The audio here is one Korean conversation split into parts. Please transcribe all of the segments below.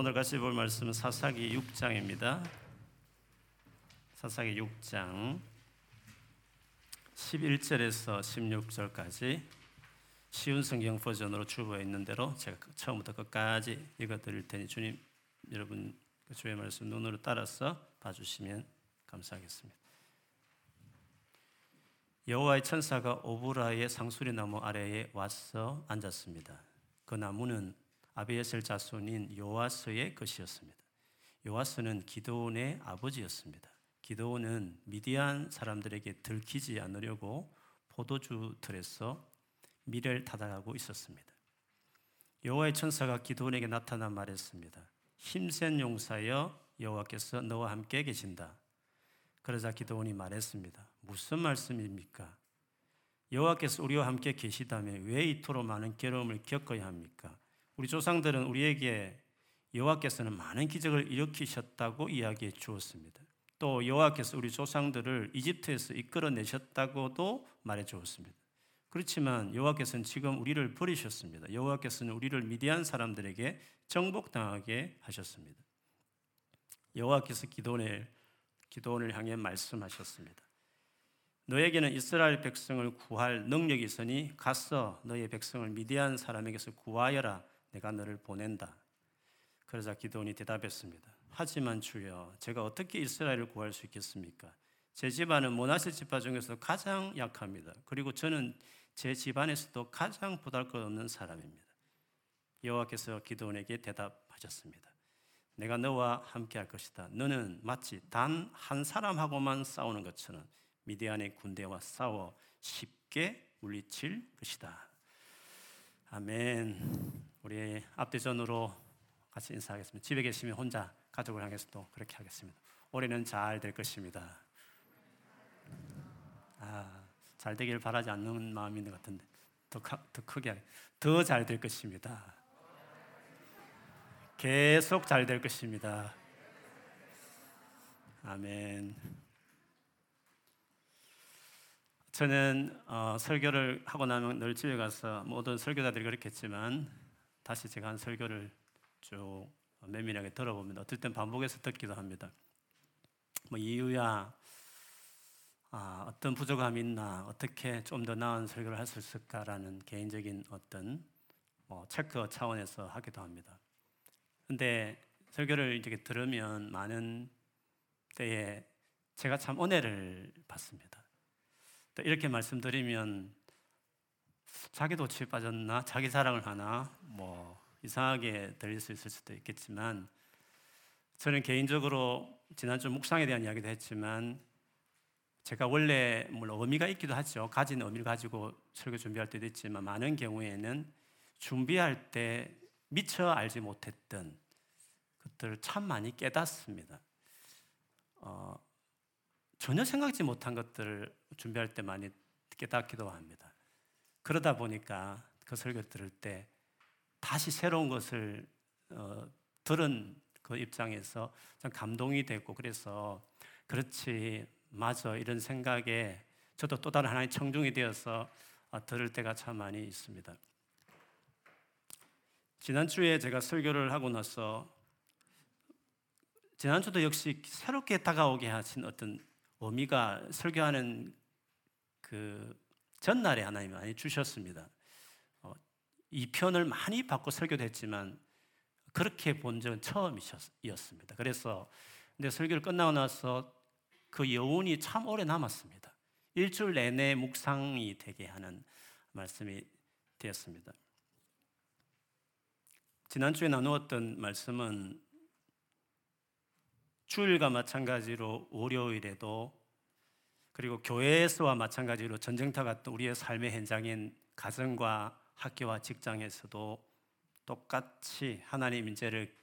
오늘 같이 볼 말씀은 사사기 6장입니다. 사사기 6장 11절에서 16절까지 쉬운 성경 버전으로 주보에 있는 대로 제가 처음부터 끝까지 읽어드릴 테니 주님 여러분 그 주의 말씀 눈으로 따라서 봐주시면 감사하겠습니다. 여호와의 천사가 오브라의 상수리 나무 아래에 와서 앉았습니다. 그 나무는 아비에셀 자손인 요아스의 것이었습니다. 요아스는 기도온의 아버지였습니다. 기도온은 미디안 사람들에게 들키지 않으려고 포도주 들에서 미를 닫아가고 있었습니다. 여호와의 천사가 기도온에게 나타나 말했습니다. 힘센 용사여 여호와께서 너와 함께 계신다. 그러자 기도온이 말했습니다. 무슨 말씀입니까? 여호와께서 우리와 함께 계시다면 왜 이토록 많은 괴로움을 겪어야 합니까? 우리 조상들은 우리에게 여호와께서는 많은 기적을 일으키셨다고 이야기해 주었습니다. 또 여호와께서 우리 조상들을 이집트에서 이끌어내셨다고도 말해 주었습니다. 그렇지만 여호와께서는 지금 우리를 버리셨습니다. 여호와께서는 우리를 미디안 사람들에게 정복당하게 하셨습니다. 여호와께서 기도원을 기도원을 향해 말씀하셨습니다. 너에게는 이스라엘 백성을 구할 능력이 있으니 가서 너의 백성을 미디안 사람에게서 구하여라. 내가 너를 보낸다. 그러자 기도원이 대답했습니다. 하지만 주여, 제가 어떻게 이스라엘을 구할 수 있겠습니까? 제 집안은 모나세 집안 중에서 가장 약합니다. 그리고 저는 제 집안에서도 가장 보잘것없는 사람입니다. 여호와께서 기도원에게 대답하셨습니다. 내가 너와 함께할 것이다. 너는 마치 단 한 사람하고만 싸우는 것처럼 미디안의 군대와 싸워 쉽게 물리칠 것이다. 아멘. 우리 앞대전으로 같이 인사하겠습니다. 집에 계시면 혼자 가족을 향해서도 그렇게 하겠습니다. 올해는 잘 될 것입니다. 아, 잘 되길 바라지 않는 있는 것 같은데 더, 더 크게 더 잘 될 것입니다. 계속 잘 될 것입니다. 아멘. 저는 어, 설교를 하고 나면 늘 집에 가서 모든 설교자들이 그렇겠지만 다시 제가 한 설교를 쭉 면밀하게 들어봅니다. 어떨 땐 반복해서 듣기도 합니다. 뭐 이유야 아, 어떤 부족함이 있나 어떻게 좀 더 나은 설교를 할 수 있을까라는 개인적인 어떤 뭐 체크 차원에서 하기도 합니다. 근데 설교를 이렇게 들으면 많은 때에 제가 참 은혜를 받습니다. 또 이렇게 말씀드리면 자기도 치에 빠졌나 자기 사랑을 하나 뭐 이상하게 들릴 수 있을 수도 있겠지만 저는 개인적으로 지난주 묵상에 대한 이야기도 했지만 제가 원래 물론 의미가 있기도 하죠. 가진 의미를 가지고 설교 준비할 때도 있지만 많은 경우에는 준비할 때 미처 알지 못했던 것들을 참 많이 깨닫습니다. 어, 전혀 생각지 못한 것들을 준비할 때 많이 깨닫기도 합니다. 그러다 보니까 그 설교 들을 때 다시 새로운 것을 어, 들은 그 입장에서 참 감동이 되고 그래서 그렇지 맞아 이런 생각에 저도 또 다른 하나의 청중이 되어서 어, 들을 때가 참 많이 있습니다. 지난주에 제가 설교를 하고 나서 지난주도 역시 새롭게 다가오게 하신 어떤 의미가 설교하는 그 전날에 하나님 많이 주셨습니다. 어, 이 편을 많이 받고 설교도 했지만 그렇게 본 적은 처음이었습니다. 그래서 근데 설교를 끝나고 나서 그 여운이 참 오래 남았습니다. 일주일 내내 묵상이 되게 하는 말씀이 되었습니다. 지난주에 나누었던 말씀은 주일과 마찬가지로 월요일에도 그리고 교회에서와 마찬가지로 전쟁터 같은 우리의 삶의 현장인 가정과 학교와 직장에서도 똑같이 하나님 인재를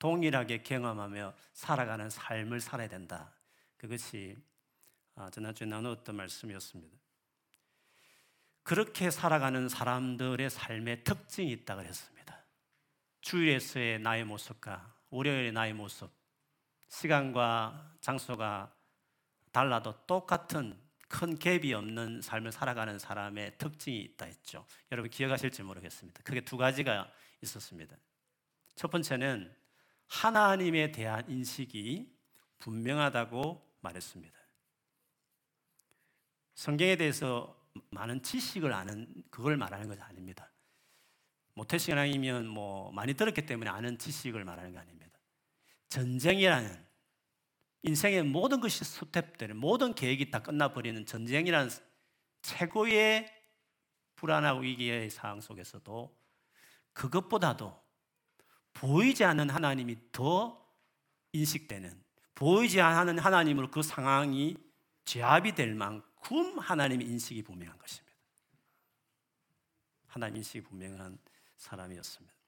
동일하게 경험하며 살아가는 삶을 살아야 된다. 그것이 아, 지난주에 나누었던 말씀이었습니다. 그렇게 살아가는 사람들의 삶의 특징이 있다 그랬습니다. 주일에서의 나의 모습과 월요일의 나의 모습, 시간과 장소가 달라도 똑같은 큰 갭이 없는 삶을 살아가는 사람의 특징이 있다 했죠. 여러분 기억하실지 모르겠습니다. 크게 두 가지가 있었습니다. 첫 번째는 하나님에 대한 인식이 분명하다고 말했습니다. 성경에 대해서 많은 지식을 아는 그걸 말하는 것이 아닙니다. 모태신앙이면 뭐 많이 들었기 때문에 아는 지식을 말하는 게 아닙니다. 전쟁이라는 인생의 모든 것이 스텝되는 모든 계획이 다 끝나버리는 전쟁이라는 최고의 불안하고 위기의 상황 속에서도 그것보다도 보이지 않는 하나님이 더 인식되는 보이지 않는 하나님으로 그 상황이 제압이 될 만큼 하나님의 인식이 분명한 것입니다. 하나님 인식이 분명한 사람이었습니다.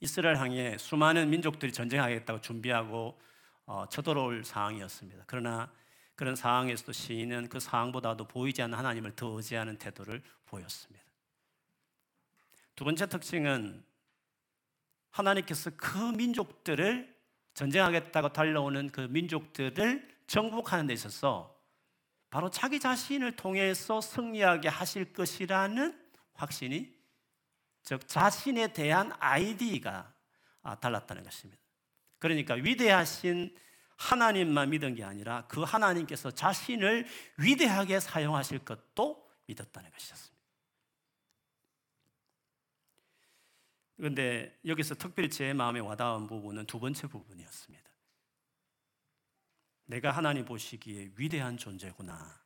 이스라엘 항에 수많은 민족들이 전쟁하겠다고 준비하고 어, 쳐들어올 상황이었습니다. 그러나 그런 상황에서도 시인은 그 상황보다도 보이지 않는 하나님을 더 의지하는 태도를 보였습니다. 두 번째 특징은 하나님께서 그 민족들을 전쟁하겠다고 달려오는 그 민족들을 정복하는 데 있어서 바로 자기 자신을 통해서 승리하게 하실 것이라는 확신이 즉 자신에 대한 아이디가 아, 달랐다는 것입니다. 그러니까 위대하신 하나님만 믿은 게 아니라 그 하나님께서 자신을 위대하게 사용하실 것도 믿었다는 것이었습니다. 그런데 여기서 특별히 제 마음에 와닿은 부분은 두 번째 부분이었습니다. 내가 하나님 보시기에 위대한 존재구나.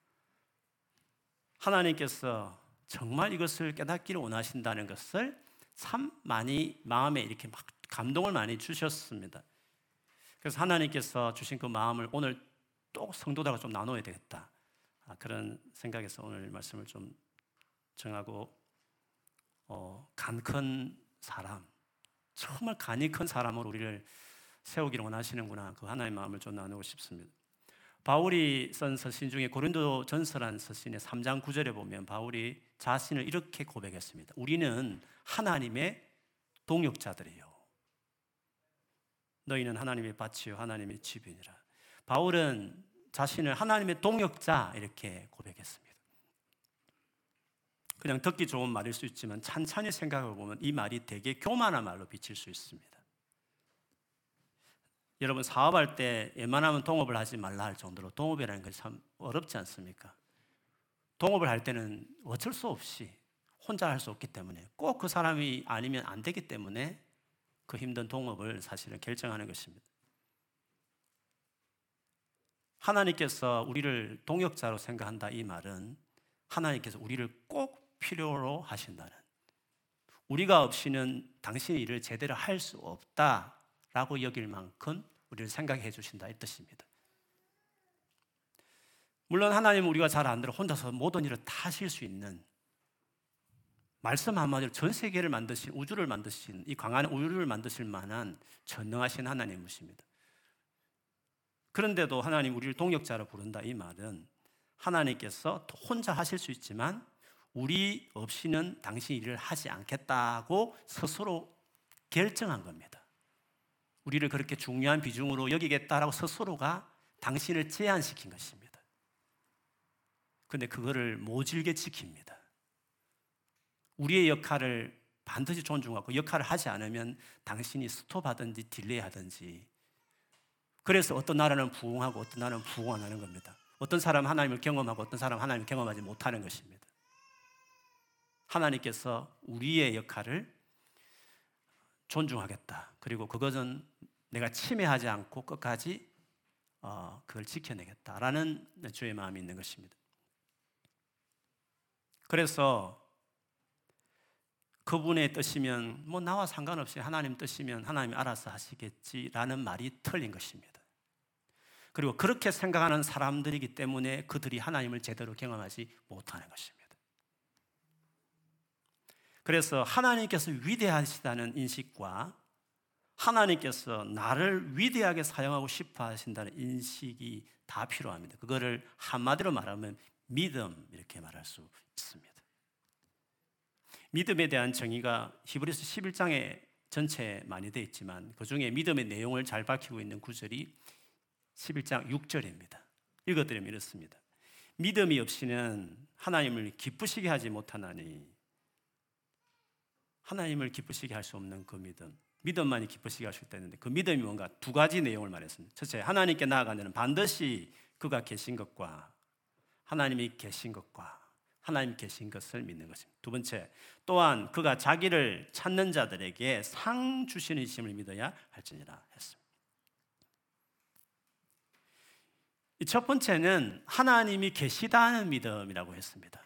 하나님께서 정말 이것을 깨닫기를 원하신다는 것을 참 많이 마음에 이렇게 막 감동을 많이 주셨습니다. 그래서 하나님께서 주신 그 마음을 오늘 또 성도들과 좀 나눠야 되겠다. 아, 그런 생각에서 오늘 말씀을 좀 정하고 어, 간큰 사람, 정말 간이 큰 사람으로 우리를 세우기를 원하시는구나. 그 하나의 마음을 좀 나누고 싶습니다. 바울이 쓴 서신 중에 고린도 전설한 서신의 3장 9절에 보면 바울이 자신을 이렇게 고백했습니다. 우리는 하나님의 동역자들이요. 너희는 하나님의 밭이요 하나님의 집이니라. 바울은 자신을 하나님의 동역자 이렇게 고백했습니다. 그냥 듣기 좋은 말일 수 있지만 찬찬히 생각해 보면 이 말이 되게 교만한 말로 비칠 수 있습니다. 여러분 사업할 때 웬만하면 동업을 하지 말라 할 정도로 동업이라는 것이 참 어렵지 않습니까? 동업을 할 때는 어쩔 수 없이 혼자 할 수 없기 때문에 꼭 그 사람이 아니면 안 되기 때문에 그 힘든 동업을 사실은 결정하는 것입니다. 하나님께서 우리를 동역자로 생각한다 이 말은 하나님께서 우리를 꼭 필요로 하신다는 우리가 없이는 당신의 일을 제대로 할 수 없다라고 여길 만큼 우리를 생각해 주신다 이 뜻입니다. 물론 하나님 우리가 잘 안 들어 혼자서 모든 일을 다 하실 수 있는 말씀 한마디로 전 세계를 만드신 우주를 만드신 이 강한 우주를 만드실 만한 전능하신 하나님이십니다. 그런데도 하나님 우리를 동역자로 부른다 이 말은 하나님께서 혼자 하실 수 있지만 우리 없이는 당신 일을 하지 않겠다고 스스로 결정한 겁니다. 우리를 그렇게 중요한 비중으로 여기겠다라고 스스로가 당신을 제한시킨 것입니다. 근데 그거를 모질게 지킵니다. 우리의 역할을 반드시 존중하고 역할을 하지 않으면 당신이 스톱하든지 delay하든지 그래서 어떤 나라는 부흥하고 어떤 나라는 부흥 안 하는 겁니다. 어떤 사람 하나님을 경험하고 어떤 사람 하나님을 경험하지 못하는 것입니다. 하나님께서 우리의 역할을 존중하겠다. 그리고 그것은 내가 침해하지 않고 끝까지 어, 그걸 지켜내겠다라는 주의 마음이 있는 것입니다. 그래서 그분의 뜻이면 뭐 나와 상관없이 하나님 뜻이면 하나님이 알아서 하시겠지라는 말이 틀린 것입니다. 그리고 그렇게 생각하는 사람들이기 때문에 그들이 하나님을 제대로 경험하지 못하는 것입니다. 그래서 하나님께서 위대하시다는 인식과 하나님께서 나를 위대하게 사용하고 싶어 하신다는 인식이 다 필요합니다. 그거를 한마디로 말하면 믿음 이렇게 말할 수 있습니다. 믿음에 대한 정의가 히브리서 11장에 전체 많이 되어 있지만 그 중에 믿음의 내용을 잘 밝히고 있는 구절이 11장 6절입니다. 읽어드리면 이렇습니다. 믿음이 없이는 하나님을 기쁘시게 하지 못하나니 하나님을 기쁘시게 할 수 없는 그 믿음. 믿음만이 기쁘시게 하실 때 있는데 그 믿음이 뭔가 두 가지 내용을 말했습니다. 첫째, 하나님께 나아가는 반드시 그가 계신 것과 하나님이 계신 것과 하나님 계신 것을 믿는 것입니다. 두 번째, 또한 그가 자기를 찾는 자들에게 상 주시는 힘을 믿어야 할지니라 했습니다. 첫 번째는 하나님이 계시다는 믿음이라고 했습니다.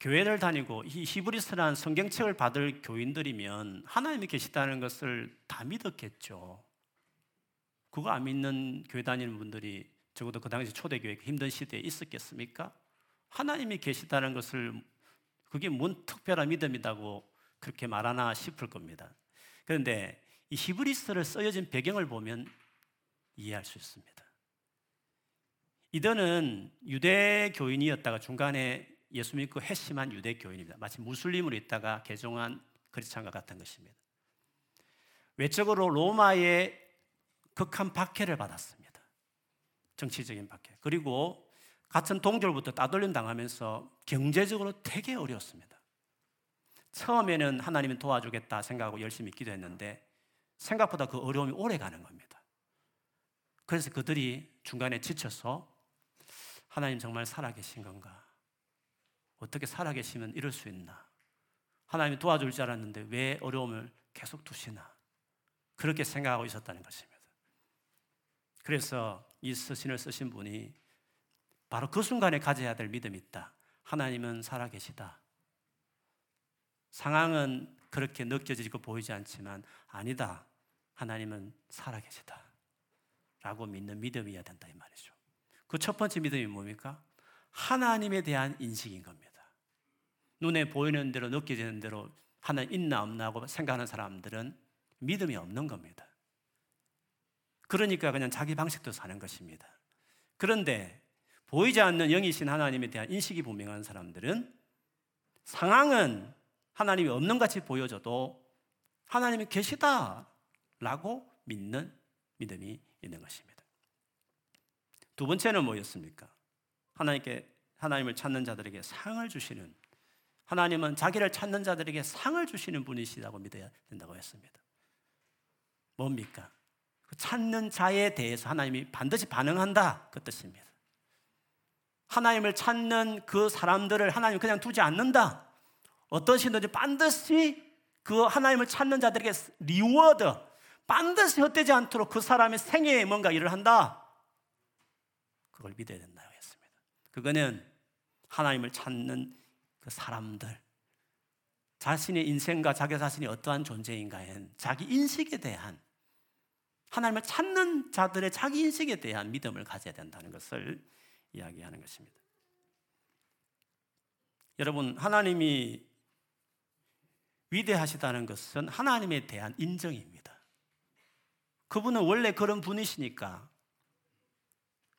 교회를 다니고 이 히브리스라는 성경책을 받을 교인들이면 하나님이 계시다는 것을 다 믿었겠죠. 그거 안 믿는 교회 다니는 분들이 적어도 그 당시 초대교회 힘든 시대에 있었겠습니까? 하나님이 계시다는 것을 그게 뭔 특별한 믿음이라고 그렇게 말하나 싶을 겁니다. 그런데 이 히브리스를 써여진 배경을 보면 이해할 수 있습니다. 이들은 유대 교인이었다가 중간에 예수 믿고 핵심한 유대 교인입니다. 마치 무슬림으로 있다가 개종한 크리스찬과 같은 것입니다. 외적으로 로마의 극한 박해를 받았습니다. 정치적인 박해. 그리고 같은 동족부터 따돌림 당하면서 경제적으로 되게 어려웠습니다. 처음에는 하나님이 도와주겠다 생각하고 열심히 기도했는데 생각보다 그 어려움이 오래 가는 겁니다. 그래서 그들이 중간에 지쳐서 하나님 정말 살아계신 건가? 어떻게 살아계시면 이럴 수 있나? 하나님이 도와줄 줄 알았는데 왜 어려움을 계속 두시나? 그렇게 생각하고 있었다는 것입니다. 그래서 이 서신을 쓰신 분이 바로 그 순간에 가져야 될 믿음이 있다. 하나님은 살아계시다. 상황은 그렇게 느껴지고 보이지 않지만 아니다. 하나님은 살아계시다. 라고 믿는 믿음이어야 된다 이 말이죠. 그 첫 번째 믿음이 뭡니까? 하나님에 대한 인식인 겁니다. 눈에 보이는 대로 느껴지는 대로 하나님 있나 없나 하고 생각하는 사람들은 믿음이 없는 겁니다. 그러니까 그냥 자기 방식도 사는 것입니다. 그런데 보이지 않는 영이신 하나님에 대한 인식이 분명한 사람들은 상황은 하나님이 없는 같이 보여져도 하나님이 계시다라고 믿는 믿음이 있는 것입니다. 두 번째는 뭐였습니까? 하나님께 하나님을 찾는 자들에게 상을 주시는 하나님은 자기를 찾는 자들에게 상을 주시는 분이시라고 믿어야 된다고 했습니다. 뭡니까? 그 찾는 자에 대해서 하나님이 반드시 반응한다. 그 뜻입니다. 하나님을 찾는 그 사람들을 하나님 그냥 두지 않는다. 어떤 식이든지 반드시 그 하나님을 찾는 자들에게 reward, 반드시 헛되지 않도록 그 사람의 생애에 뭔가 일을 한다. 그걸 믿어야 된다고 했습니다. 그거는 하나님을 찾는 그 사람들, 자신의 인생과 자기 자신이 어떠한 존재인가에 자기 인식에 대한 하나님을 찾는 자들의 자기 인식에 대한 믿음을 가져야 된다는 것을 이야기하는 것입니다. 여러분, 하나님이 위대하시다는 것은 하나님에 대한 인정입니다. 그분은 원래 그런 분이시니까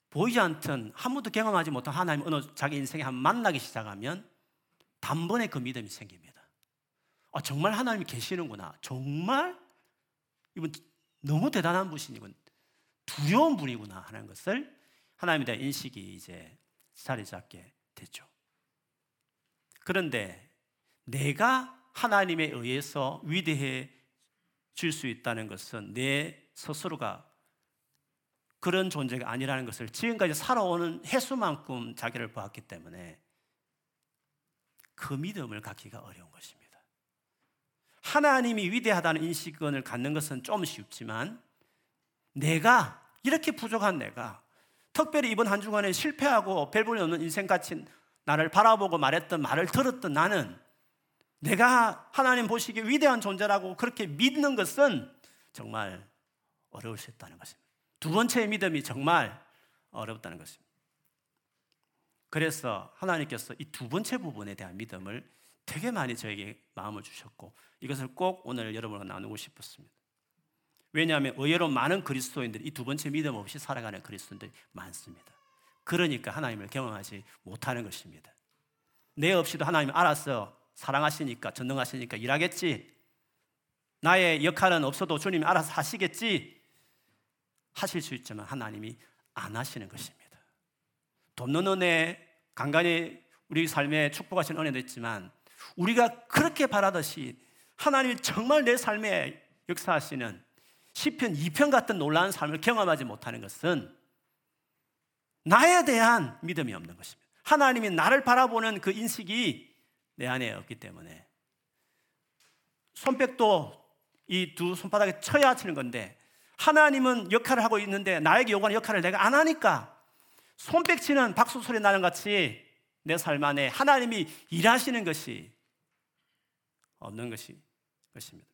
보이지 한 번도 경험하지 못한 하나님 어느 자기 인생에 한 만나기 시작하면 단번에 그 믿음이 생깁니다. 아, 정말 하나님이 계시는구나. 정말 이분 너무 대단한 분이군. 두려운 분이구나 하는 것을 하나님에 대한 인식이 이제 자리 잡게 되죠. 그런데 내가 하나님에 의해서 위대해 질 수 있다는 것은 내 스스로가 그런 존재가 아니라는 것을 지금까지 살아오는 횟수만큼 자기를 보았기 때문에 그 믿음을 갖기가 어려운 것입니다. 하나님이 위대하다는 인식을 갖는 것은 좀 쉽지만 내가 이렇게 부족한 내가 특별히 이번 한 주간에 실패하고 별볼이 없는 인생같이 나를 바라보고 말했던 말을 들었던 나는 내가 하나님 보시기에 위대한 존재라고 그렇게 믿는 것은 정말 어려울 수 있다는 것입니다. 두 번째 믿음이 정말 어렵다는 것입니다. 그래서 하나님께서 이 두 번째 부분에 대한 믿음을 되게 많이 저에게 마음을 주셨고 이것을 꼭 오늘 여러분과 나누고 싶었습니다. 왜냐하면 의외로 많은 그리스도인들이 이 두 번째 믿음 없이 살아가는 그리스도인들이 많습니다. 그러니까 하나님을 경험하지 못하는 것입니다. 내 없이도 하나님 알아서 사랑하시니까 전능하시니까 일하겠지. 나의 역할은 없어도 주님이 알아서 하시겠지. 하실 수 있지만 하나님이 안 하시는 것입니다. 돕는 은혜, 간간히 우리 삶에 축복하신 은혜도 있지만 우리가 그렇게 바라듯이 하나님이 정말 내 삶에 역사하시는 시편 2편 같은 놀라운 삶을 경험하지 못하는 것은 나에 대한 믿음이 없는 것입니다. 하나님이 나를 바라보는 그 인식이 내 안에 없기 때문에 손뼉도 이 두 손바닥에 쳐야 치는 건데 하나님은 역할을 하고 있는데 나에게 요구하는 역할을 내가 안 하니까 손뼉 치는 박수 소리 나는 같이 내 삶 안에 하나님이 일하시는 것이 없는 것이 것입니다.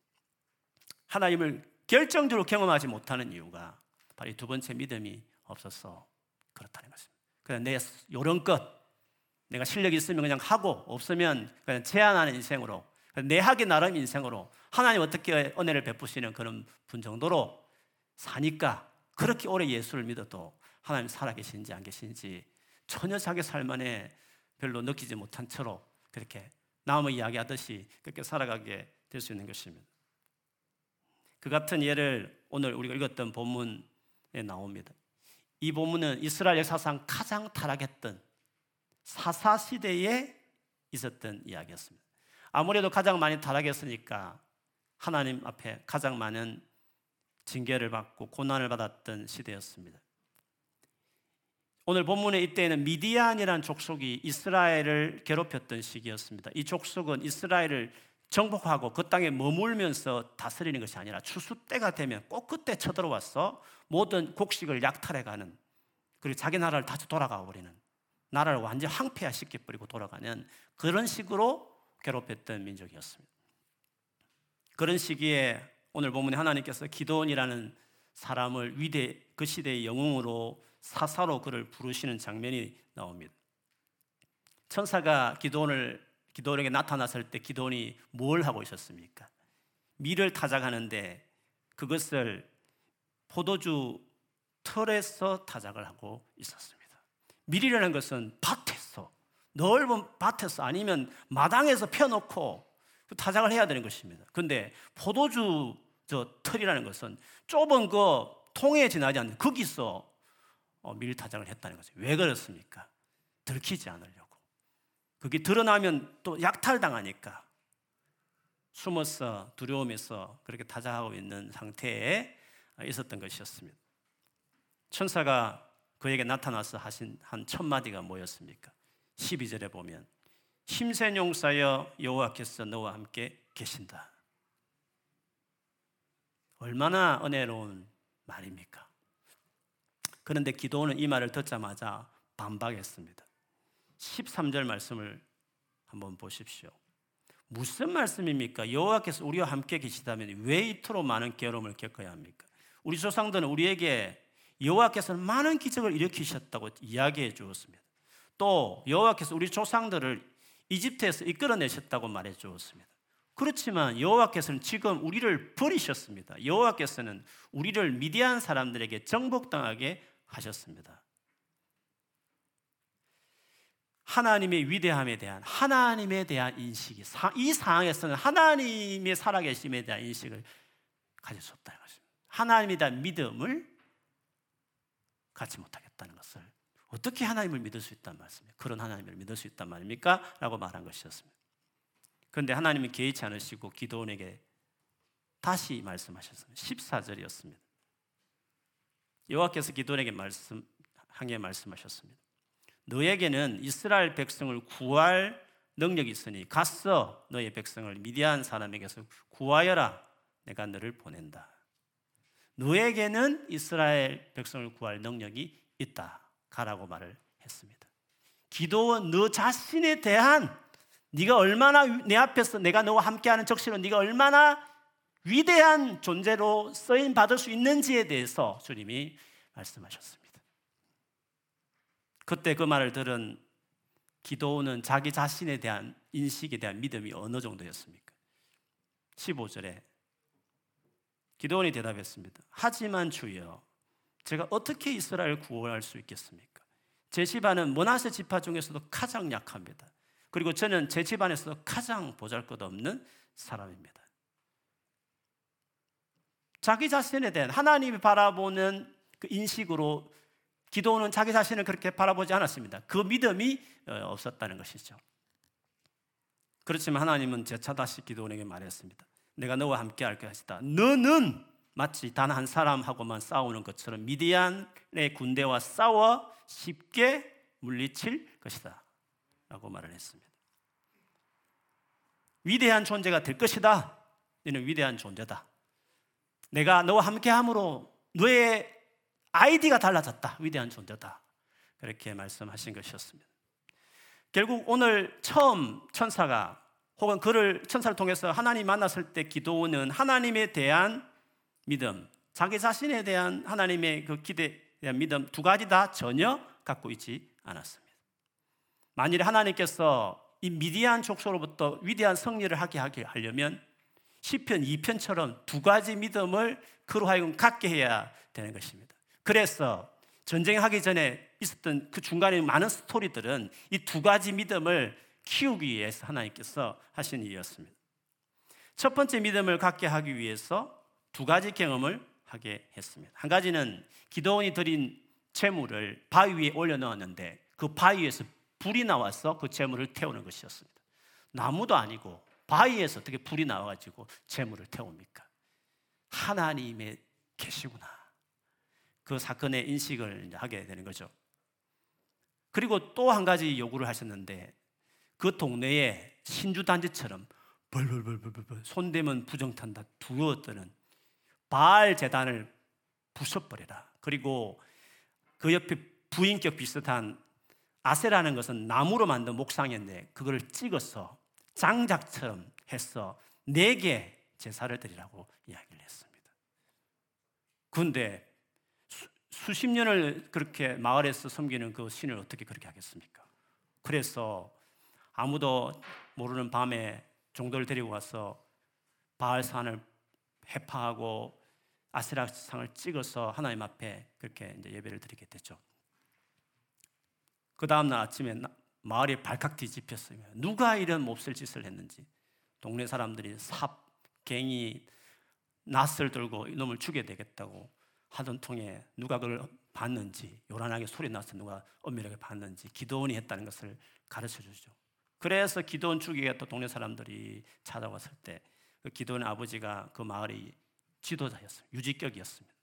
하나님을 결정적으로 경험하지 못하는 이유가 바로 두 번째 믿음이 없어서 그렇다는 것입니다. 그냥 내 요런껏 내가 실력이 있으면 그냥 하고 없으면 그냥 제한하는 인생으로 내 하기 나름 인생으로 하나님 어떻게 은혜를 베푸시는 그런 분 정도로 사니까 그렇게 오래 예수를 믿어도 하나님 살아계신지 안 계신지 전혀 자기 삶 안에 별로 느끼지 못한 채로 그렇게 남의 이야기하듯이 그렇게 살아가게 될 수 있는 것입니다. 그 같은 예를 오늘 우리가 읽었던 본문에 나옵니다. 이 본문은 이스라엘 역사상 가장 타락했던 사사 시대에 있었던 이야기였습니다. 아무래도 가장 많이 타락했으니까 하나님 앞에 가장 많은 징계를 받고 고난을 받았던 시대였습니다. 오늘 본문의 이때에는 미디안이라는 족속이 이스라엘을 괴롭혔던 시기였습니다. 이 족속은 이스라엘을 정복하고 그 땅에 머물면서 다스리는 것이 아니라 추수 때가 되면 꼭 그때 쳐들어와서 모든 곡식을 약탈해가는 그리고 자기 나라를 다시 돌아가 버리는 나라를 완전 황폐화시켜 버리고 돌아가는 그런 식으로 괴롭혔던 민족이었습니다. 그런 시기에 오늘 본문에 하나님께서 기도원이라는 사람을 위대 그 시대의 영웅으로 사사로 그를 부르시는 장면이 나옵니다. 천사가 기도원을 기도원에게 나타났을 때 기도원이 뭘 하고 있었습니까? 밀을 타작하는데 그것을 포도주 털에서 타작을 하고 있었습니다. 밀이라는 것은 밭에서 넓은 밭에서 아니면 마당에서 펴놓고 그 타작을 해야 되는 것입니다. 근데 포도주 저 털이라는 것은 좁은 그 통에 지나지 않는 거기서 어, 밀타작을 했다는 거죠. 왜 그렇습니까? 들키지 않으려고. 그게 드러나면 또 약탈당하니까 숨어서 두려움에서 그렇게 타작하고 있는 상태에 있었던 것이었습니다. 천사가 그에게 나타나서 하신 한 첫마디가 뭐였습니까? 12절에 보면 힘센 용사여 여호와께서 너와 함께 계신다. 얼마나 은혜로운 말입니까? 그런데 기도는 이 말을 듣자마자 반박했습니다. 13절 말씀을 한번 보십시오. 무슨 말씀입니까? 여호와께서 우리와 함께 계시다면 왜 이토록 많은 괴로움을 겪어야 합니까? 우리 조상들은 우리에게 여호와께서는 많은 기적을 일으키셨다고 이야기해 주었습니다. 또 여호와께서 우리 조상들을 이집트에서 이끌어내셨다고 말해 주었습니다. 그렇지만 여호와께서는 지금 우리를 버리셨습니다. 여호와께서는 우리를 미디안 사람들에게 정복당하게 하셨습니다. 하나님의 위대함에 대한 하나님에 대한 인식이 이 상황에서는 하나님의 살아계심에 대한 인식을 가질 수 없다는 것입니다. 하나님에 대한 믿음을 갖지 못하겠다는 것을 어떻게 하나님을 믿을 수 있단 말씀이에요? 그런 하나님을 믿을 수 있단 말입니까? 라고 말한 것이었습니다. 그런데 하나님이 개의치 않으시고 기도원에게 다시 말씀하셨습니다. 14절이었습니다. 여호와께서 기도원에게 말씀 향해 말씀하셨습니다. 너에게는 이스라엘 백성을 구할 능력이 있으니 가서 너의 백성을 미디안 사람에게서 구하여라. 내가 너를 보낸다. 너에게는 이스라엘 백성을 구할 능력이 있다. 가라고 말을 했습니다. 기도원 너 자신에 대한 네가 얼마나 내 앞에서 내가 너와 함께하는 적시로 네가 얼마나 위대한 존재로 쓰임 받을 수 있는지에 대해서 주님이 말씀하셨습니다. 그때 그 말을 들은 기도는 자기 자신에 대한 인식에 대한 믿음이 어느 정도였습니까? 15절에 기도원이 대답했습니다. 하지만 주여, 제가 어떻게 이스라엘 구원할 수 있겠습니까? 제 집안은 모나세 지파 중에서도 가장 약합니다. 그리고 저는 제 집안에서 가장 보잘것없는 사람입니다. 자기 자신에 대한 하나님이 바라보는 그 인식으로 기도는 자기 자신을 그렇게 바라보지 않았습니다. 그 믿음이 어, 없었다는 것이죠. 그렇지만 하나님은 재차 다시 기도원에게 말했습니다. 내가 너와 함께 할 것이다. 너는 마치 단 한 사람하고만 싸우는 것처럼 미디안의 군대와 싸워 쉽게 물리칠 것이다. 라고 말을 했습니다. 위대한 존재가 될 것이다. 너는 위대한 존재다. 내가 너와 함께 함으로 너의 아이디가 달라졌다. 위대한 존재다. 그렇게 말씀하신 것이었습니다. 결국 오늘 처음 천사가 혹은 그를 천사를 통해서 하나님 만났을 때 기도는 하나님에 대한 믿음, 자기 자신에 대한 하나님의 그 기대에 대한 믿음 두 가지 다 전혀 갖고 있지 않았습니다. 만일 하나님께서 이 미디안 족속으로부터 위대한 승리를 하게 하게 하려면 시편 2편처럼 두 가지 믿음을 그로 하여금 갖게 해야 되는 것입니다. 그래서 전쟁하기 전에 있었던 그 중간에 많은 스토리들은 이 두 가지 믿음을 키우기 위해서 하나님께서 하신 일이었습니다. 첫 번째 믿음을 갖게 하기 위해서 두 가지 경험을 하게 했습니다. 한 가지는 기도원이 드린 재물을 바위 위에 올려놓았는데 그 바위에서 불이 나와서 그 재물을 태우는 것이었습니다. 나무도 아니고 바위에서 어떻게 불이 나와가지고 재물을 태웁니까? 하나님의 계시구나. 그 사건의 인식을 하게 되는 거죠. 그리고 또 한 가지 요구를 하셨는데 그 동네에 신주단지처럼 벌벌벌벌벌 손대면 부정탄다 두어떠는 바알 재단을 부숴버려라. 그리고 그 옆에 부인격 비슷한 아세라는 것은 나무로 만든 목상인데 그걸 찍어서 장작처럼 해서 네 개 제사를 드리라고 이야기를 했습니다. 그런데 수, 십 년을 그렇게 마을에서 섬기는 그 신을 어떻게 그렇게 하겠습니까? 그래서 아무도 모르는 밤에 종도를 데리고 가서 바알산을 해파하고 아세라상을 찍어서 하나님 앞에 그렇게 이제 예배를 드리게 됐죠. 그 다음날 아침에 마을이 발칵 뒤집혔어요. 누가 이런 몹쓸 짓을 했는지. 동네 사람들이 삽, 갱이, 낫을 들고 이놈을 죽여야 되겠다고 하던 통에 누가 그걸 봤는지 요란하게 소리 나서 누가 엄밀하게 봤는지 기도원이 했다는 것을 가르쳐 주죠. 그래서 기도원 죽이겠다 동네 사람들이 찾아왔을 때 그 기도원의 아버지가 그 마을의 지도자였어요. 유지격이었습니다.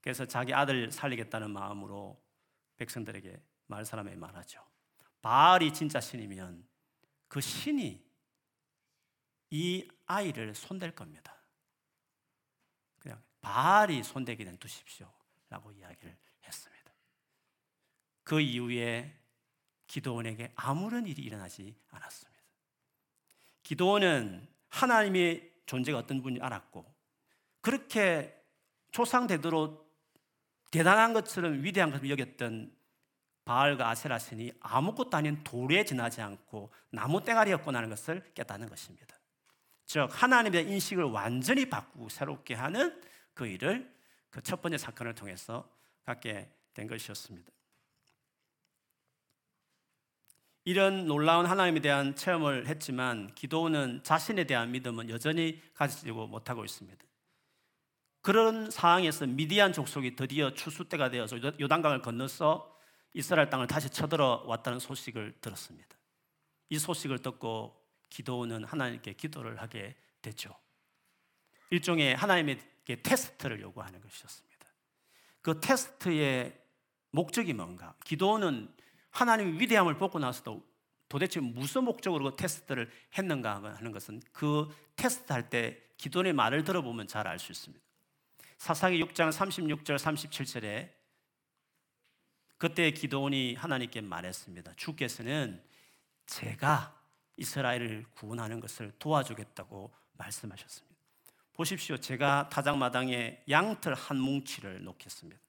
그래서 자기 아들 살리겠다는 마음으로 백성들에게 마을 사람에게 말하죠. 바알이 진짜 신이면 그 신이 이 아이를 손댈 겁니다. 그냥 바알이 손대게 된 두십시오. 라고 이야기를 했습니다. 그 이후에 기도원에게 아무런 일이 일어나지 않았습니다. 기도원은 하나님의 존재가 어떤 분이 알았고 그렇게 조상되도록 대단한 것처럼 위대한 것을 여겼던 바알과 아세라 신이 아무것도 아닌 돌에 지나지 않고 나무 땡아리였구나 하는 것을 깨닫는 것입니다. 즉 하나님의 인식을 완전히 바꾸고 새롭게 하는 그 일을 그 첫 번째 사건을 통해서 갖게 된 것이었습니다. 이런 놀라운 하나님에 대한 체험을 했지만 기도는 자신에 대한 믿음은 여전히 가지고 못하고 있습니다. 그런 상황에서 미디안 족속이 드디어 추수 때가 되어서 요단강을 건너서 이스라엘 땅을 다시 쳐들어 왔다는 소식을 들었습니다. 이 소식을 듣고 기도는 하나님께 기도를 하게 됐죠. 일종의 하나님에게 테스트를 요구하는 것이었습니다. 그 테스트의 목적이 뭔가? 기도는 하나님의 위대함을 보고 나서도 도대체 무슨 목적으로 그 테스트를 했는가 하는 것은 그 테스트 할 때 기도의 말을 들어보면 잘 알 수 있습니다. 사사기 6장 36절 37절에 그때 기도원이 하나님께 말했습니다. 주께서는 제가 이스라엘을 구원하는 것을 도와주겠다고 말씀하셨습니다. 보십시오. 제가 타작마당에 양털 한 뭉치를 놓겠습니다.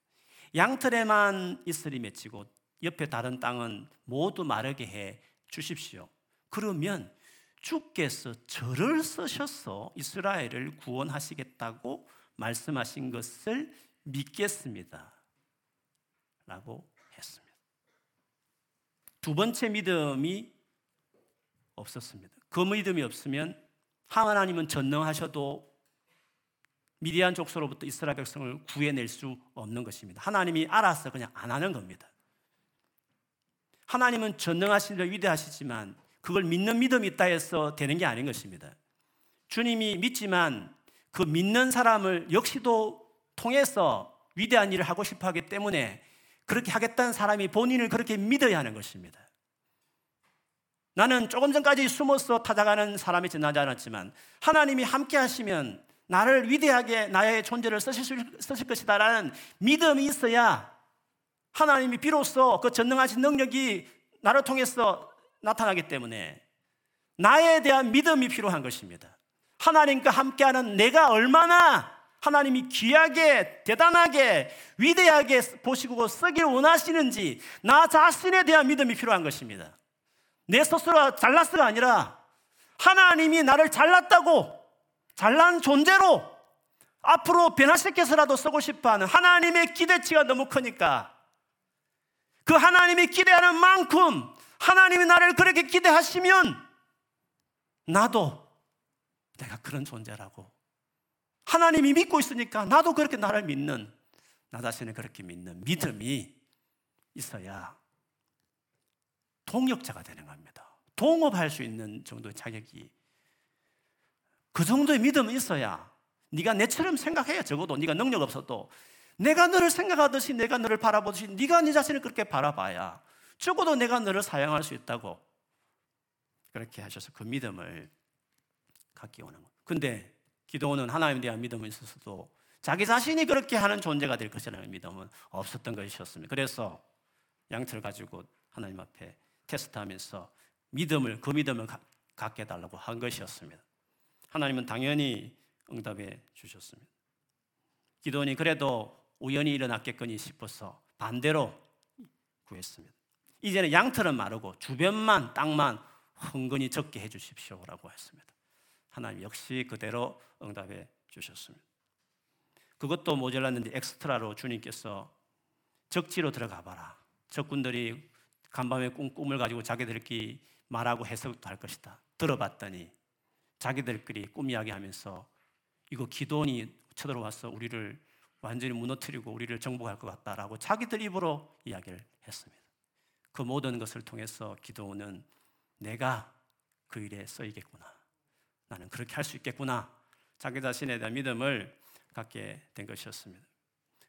양털에만 이슬이 맺히고 옆에 다른 땅은 모두 마르게 해 주십시오. 그러면 주께서 저를 쓰셔서 이스라엘을 구원하시겠다고 말씀하신 것을 믿겠습니다. 라고. 두 번째 믿음이 없었습니다. 그 믿음이 없으면 하나님은 전능하셔도 미디안 족속로부터 이스라엘 백성을 구해낼 수 없는 것입니다. 하나님이 알아서 그냥 안 하는 겁니다. 하나님은 전능하신 데 위대하시지만 그걸 믿는 믿음이 있다 해서 되는 게 아닌 것입니다. 주님이 믿지만 그 믿는 사람을 역시도 통해서 위대한 일을 하고 싶어 하기 때문에 그렇게 하겠다는 사람이 본인을 그렇게 믿어야 하는 것입니다. 나는 조금 전까지 숨어서 타자가는 사람이 지나지 않았지만 하나님이 함께 하시면 나를 위대하게 나의 존재를 쓰실, 쓰실 것이다라는 믿음이 있어야 하나님이 비로소 그 전능하신 능력이 나를 통해서 나타나기 때문에 나에 대한 믿음이 필요한 것입니다. 하나님과 함께하는 내가 얼마나 하나님이 귀하게, 대단하게, 위대하게 보시고 쓰길 원하시는지 나 자신에 대한 믿음이 필요한 것입니다. 내 스스로가 잘났어가 아니라 하나님이 나를 잘났다고 잘난 존재로 앞으로 변화시켜서라도 쓰고 싶어 하는 하나님의 기대치가 너무 크니까 그 하나님이 기대하는 만큼 하나님이 나를 그렇게 기대하시면 나도 내가 그런 존재라고 하나님이 믿고 있으니까 나도 그렇게 나를 믿는 나 자신을 그렇게 믿는 믿음이 있어야 동역자가 되는 겁니다. 동업할 수 있는 정도의 자격이 그 정도의 믿음이 있어야 네가 내처럼 생각해야 적어도 네가 능력 없어도 내가 너를 생각하듯이 내가 너를 바라보듯이 네가 네 자신을 그렇게 바라봐야 적어도 내가 너를 사용할 수 있다고 그렇게 하셔서 그 믿음을 갖기 원한 거. 근데 기도는 하나님에 대한 믿음이 있었어도 자기 자신이 그렇게 하는 존재가 될 것이라는 믿음은 없었던 것이었습니다. 그래서 양털 가지고 하나님 앞에 테스트하면서 믿음을 그 믿음을 갖게 해달라고 한 것이었습니다. 하나님은 당연히 응답해 주셨습니다. 기도원이 그래도 우연히 일어났겠거니 싶어서 반대로 구했습니다. 이제는 양털은 마르고 주변만 땅만 흥건히 적게 해주십시오라고 했습니다. 하나님 역시 그대로 응답해 주셨습니다. 그것도 모자랐는데 엑스트라로 주님께서 적지로 들어가 봐라. 적군들이 간밤에 꿈 을 가지고 자기들끼리 말하고 해석도 할 것이다. 들어봤더니 자기들끼리 꿈 이야기하면서 이거 기도원이 쳐들어와서 우리를 완전히 무너뜨리고 우리를 정복할 것 같다라고 자기들 입으로 이야기를 했습니다. 그 모든 것을 통해서 기도원은 내가 그 일에 써이겠구나. 나는 그렇게 할 수 있겠구나. 자기 자신에 대한 믿음을 갖게 된 것이었습니다.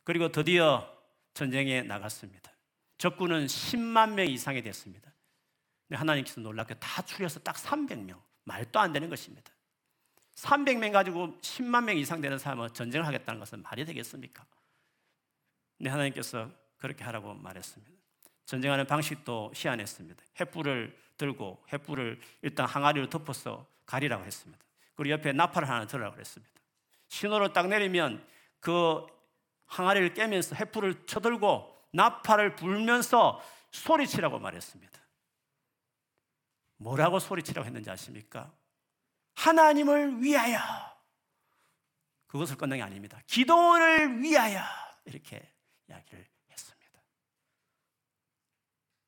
그리고 드디어 전쟁에 나갔습니다. 적군은 10만 명 이상이 됐습니다. 하나님께서 놀랍게 다 추려서 딱 300명. 말도 안 되는 것입니다. 300명 가지고 10만 명 이상 되는 사람은 전쟁을 하겠다는 것은 말이 되겠습니까? 네, 하나님께서 그렇게 하라고 말했습니다. 전쟁하는 방식도 희한했습니다. 횃불을 들고 횃불을 일단 항아리로 덮어서 가리라고 했습니다. 그리고 옆에 나팔을 하나 들으라고 했습니다. 신호를 딱 내리면 그 항아리를 깨면서 횃불을 쳐들고 나팔을 불면서 소리치라고 말했습니다. 뭐라고 소리치라고 했는지 아십니까? 하나님을 위하여. 그것을 끝난 게 아닙니다. 기도를 위하여. 이렇게 이야기를 했습니다.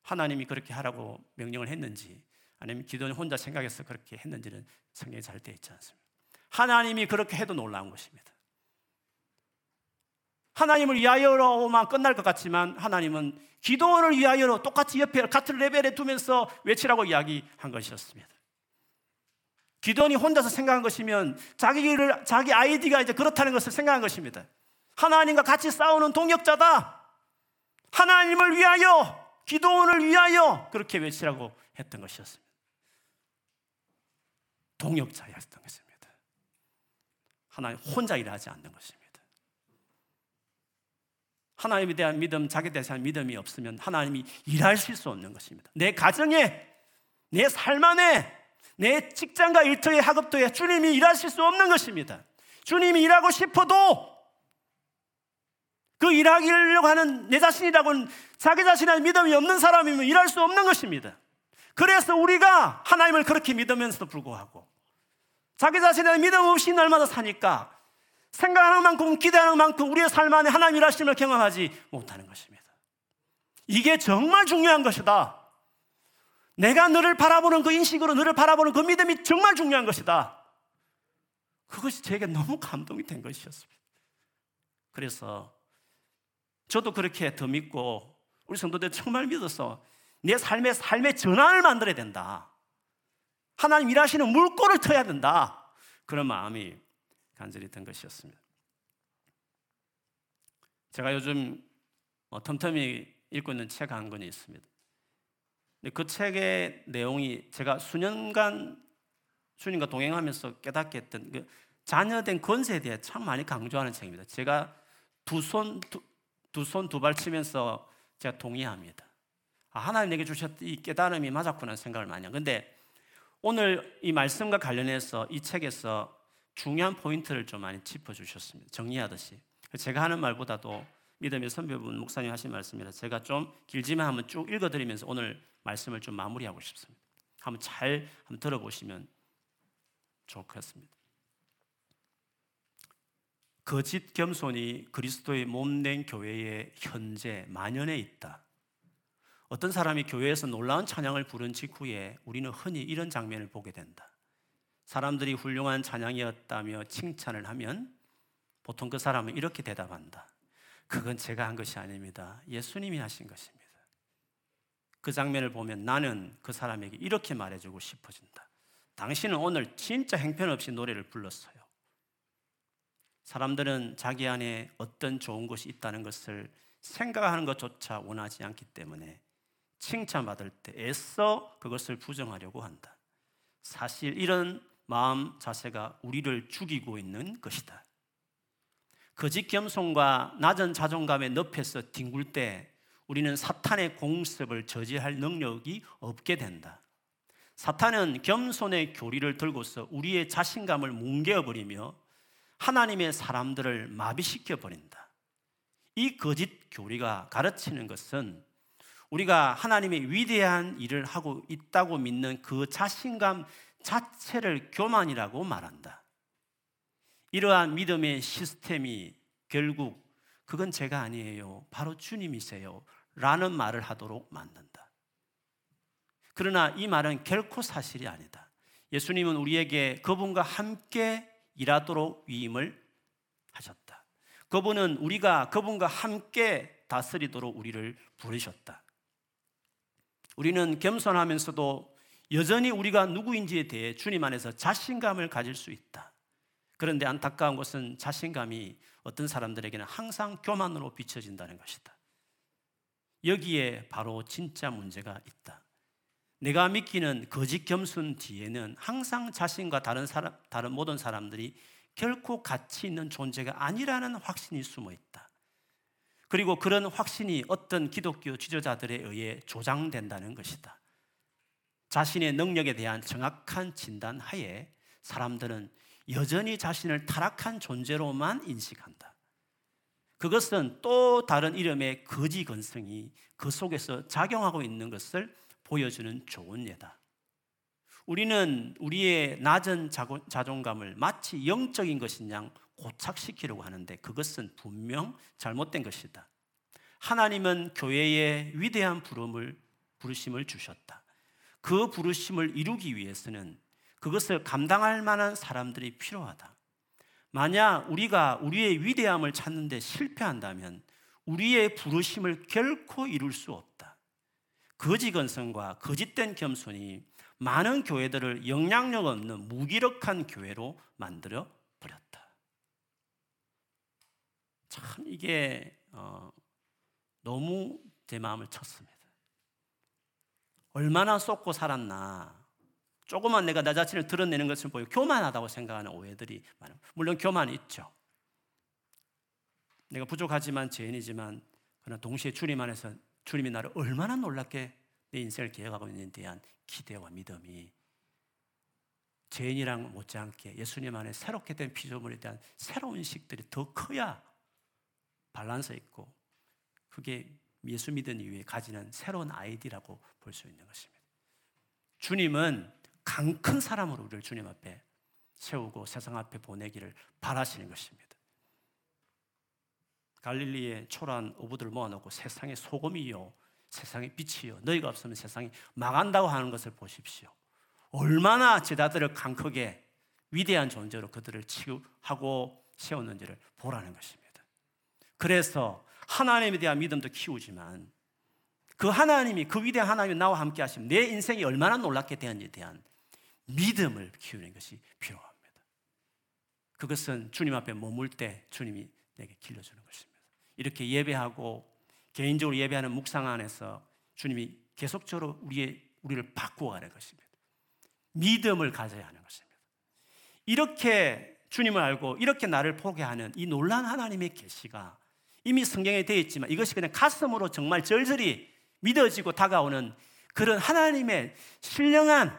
하나님이 그렇게 하라고 명령을 했는지 아니면 기도는 혼자 생각해서 그렇게 했는지는 성경에 잘 되어 있지 않습니다. 하나님이 그렇게 해도 놀라운 것입니다. 하나님을 위하여로만 끝날 것 같지만 하나님은 기도원을 위하여로 똑같이 옆에 같은 레벨에 두면서 외치라고 이야기한 것이었습니다. 기도원이 혼자서 생각한 것이면 자기를 자기 아이디가 이제 그렇다는 것을 생각한 것입니다. 하나님과 같이 싸우는 동역자다. 하나님을 위하여 기도원을 위하여 그렇게 외치라고 했던 것이었습니다. 동역자였던 것입니다. 하나님 혼자 일하지 않는 것입니다. 하나님에 대한 믿음, 자기에 대한 믿음이 없으면 하나님이 일하실 수 없는 것입니다. 내 가정에, 내 삶 안에, 내 직장과 일터의 학업도에 주님이 일하실 수 없는 것입니다. 주님이 일하고 싶어도 그 일하기려고 하는 내 자신이라고는 자기 자신의 믿음이 없는 사람이면 일할 수 없는 것입니다. 그래서 우리가 하나님을 그렇게 믿으면서도 불구하고 자기 자신의 믿음 없이 날마다 사니까 생각하는 만큼 기대하는 만큼 우리의 삶 안에 하나님 일하심을 경험하지 못하는 것입니다. 이게 정말 중요한 것이다. 내가 너를 바라보는 그 인식으로 너를 바라보는 그 믿음이 정말 중요한 것이다. 그것이 제게 너무 감동이 된 것이었습니다. 그래서 저도 그렇게 더 믿고 우리 성도들 정말 믿어서 내 삶의 삶의 전환을 만들어야 된다. 하나님 일하시는 물꼬를 터야 된다. 그런 마음이 간절히 든 것이었습니다. 제가 요즘 뭐 틈틈이 읽고 있는 책 한 권이 있습니다. 그 책의 내용이 제가 수년간 주님과 동행하면서 깨닫게 했던 그 자녀된 권세에 대해 참 많이 강조하는 책입니다. 제가 두 손 두 손 두 발 치면서 제가 동의합니다. 아, 하나님 내게 주셨던 이 깨달음이 맞았구나 생각을 많이 합니다. 근데 오늘 이 말씀과 관련해서 이 책에서 중요한 포인트를 좀 많이 짚어주셨습니다. 정리하듯이. 제가 하는 말보다도 믿음의 선배분 목사님 하신 말씀이라 제가 좀 길지만 한번 쭉 읽어드리면서 오늘 말씀을 좀 마무리하고 싶습니다. 한번 잘 한번 들어보시면 좋겠습니다. 거짓 겸손이 그리스도의 몸 된 교회에 현재 만연해 있다. 어떤 사람이 교회에서 놀라운 찬양을 부른 직후에 우리는 흔히 이런 장면을 보게 된다. 사람들이 훌륭한 찬양이었다며 칭찬을 하면 보통 그 사람은 이렇게 대답한다. 그건 제가 한 것이 아닙니다. 예수님이 하신 것입니다. 그 장면을 보면 나는 그 사람에게 이렇게 말해주고 싶어진다. 당신은 오늘 진짜 행편없이 노래를 불렀어요. 사람들은 자기 안에 어떤 좋은 것이 있다는 것을 생각하는 것조차 원하지 않기 때문에 칭찬받을 때 애써 그것을 부정하려고 한다. 사실 이런 마음 자세가 우리를 죽이고 있는 것이다. 거짓 겸손과 낮은 자존감의 늪에서 뒹굴 때 우리는 사탄의 공습을 저지할 능력이 없게 된다. 사탄은 겸손의 교리를 들고서 우리의 자신감을 뭉개어버리며 하나님의 사람들을 마비시켜 버린다. 이 거짓 교리가 가르치는 것은 우리가 하나님의 위대한 일을 하고 있다고 믿는 그 자신감 자체를 교만이라고 말한다. 이러한 믿음의 시스템이 결국 그건 제가 아니에요. 바로 주님이세요. 라는 말을 하도록 만든다. 그러나 이 말은 결코 사실이 아니다. 예수님은 우리에게 그분과 함께 일하도록 위임을 하셨다. 그분은 우리가 그분과 함께 다스리도록 우리를 부르셨다. 우리는 겸손하면서도 여전히 우리가 누구인지에 대해 주님 안에서 자신감을 가질 수 있다. 그런데 안타까운 것은 자신감이 어떤 사람들에게는 항상 교만으로 비춰진다는 것이다. 여기에 바로 진짜 문제가 있다. 내가 믿기는 거짓 겸손 뒤에는 항상 자신과 다른 사람, 다른 모든 사람들이 결코 가치 있는 존재가 아니라는 확신이 숨어 있다. 그리고 그런 확신이 어떤 기독교 지도자들에 의해 조장된다는 것이다. 자신의 능력에 대한 정확한 진단 하에 사람들은 여전히 자신을 타락한 존재로만 인식한다. 그것은 또 다른 이름의 거지 근성이 그 속에서 작용하고 있는 것을 보여주는 좋은 예다. 우리는 우리의 낮은 자존감을 마치 영적인 것인 양 고착시키려고 하는데 그것은 분명 잘못된 것이다. 하나님은 교회에 위대한 부름을 부르심을 주셨다. 그 부르심을 이루기 위해서는 그것을 감당할 만한 사람들이 필요하다. 만약 우리가 우리의 위대함을 찾는데 실패한다면 우리의 부르심을 결코 이룰 수 없다. 거지 건성과 거짓된 겸손이 많은 교회들을 영향력 없는 무기력한 교회로 만들어 버렸다. 참 이게 어, 너무 제 마음을 쳤습니다. 얼마나 쏟고 살았나. 조금만 내가 나 자신을 드러내는 것을 보여 교만하다고 생각하는 오해들이 많아요. 물론 교만이 있죠. 내가 부족하지만 죄인이지만 그러나 동시에 주님 안에서 주님이 나를 얼마나 놀랍게 내 인생을 기억하고 있는지에 대한 기대와 믿음이 죄인이랑 못지않게 예수님 안에 새롭게 된 피조물에 대한 새로운 식들이 더 커야 밸런스 있고 그게 예수 믿은 이후에 가지는 새로운 아이디라고 볼 수 있는 것입니다. 주님은 강 큰 사람으로 우리를 주님 앞에 세우고 세상 앞에 보내기를 바라시는 것입니다. 갈릴리의 초란 어부들 모아놓고 세상의 소금이요, 세상의 빛이요, 너희가 없으면 세상이 망한다고 하는 것을 보십시오. 얼마나 제자들을 강크게 위대한 존재로 그들을 치유하고 세웠는지를 보라는 것입니다. 그래서 하나님에 대한 믿음도 키우지만 그 하나님이 그 위대한 하나님이 나와 함께 하시면 내 인생이 얼마나 놀랍게 되었는지에 대한 믿음을 키우는 것이 필요합니다. 그것은 주님 앞에 머물 때 주님이 내게 길러주는 것입니다. 이렇게 예배하고 개인적으로 예배하는 묵상 안에서 주님이 계속적으로 우리의 우리를 바꾸어가는 것입니다. 믿음을 가져야 하는 것입니다. 이렇게 주님을 알고 이렇게 나를 포기하는 이 놀란 하나님의 계시가 이미 성경에 되어 있지만 이것이 그냥 가슴으로 정말 절절히 믿어지고 다가오는 그런 하나님의 신령한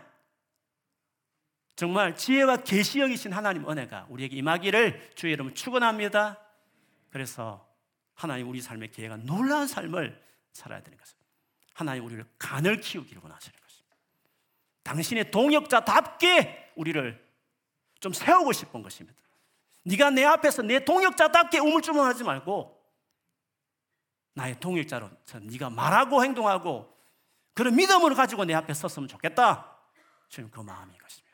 정말 지혜와 계시 여기신 하나님 은혜가 우리에게 임하기를 주의 이름으로 축원합니다. 그래서 하나님 우리 삶의 기회가 놀라운 삶을 살아야 되는 것입니다. 하나님 우리를 간을 키우기를 원하시는 것입니다. 당신의 동역자답게 우리를 좀 세우고 싶은 것입니다. 네가 내 앞에서 내 동역자답게 우물쭈물하지 말고 나의 동역자로 네가 말하고 행동하고 그런 믿음을 가지고 내 앞에 섰으면 좋겠다. 주님 그 마음인 것입니다.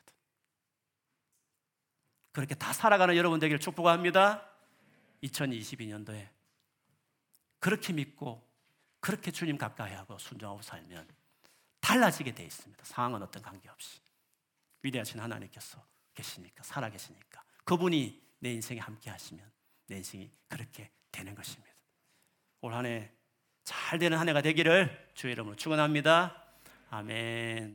그렇게 다 살아가는 여러분 되기를 축복합니다. 2022년도에 그렇게 믿고 그렇게 주님 가까이 하고 순종하고 살면 달라지게 돼 있습니다. 상황은 어떤 관계없이. 위대하신 하나님께서 계시니까, 살아 계시니까. 그분이 내 인생에 함께 하시면 내 인생이 그렇게 되는 것입니다. 올 한 해 잘 되는 한 해가 되기를 주의 이름으로 축원합니다. 아멘.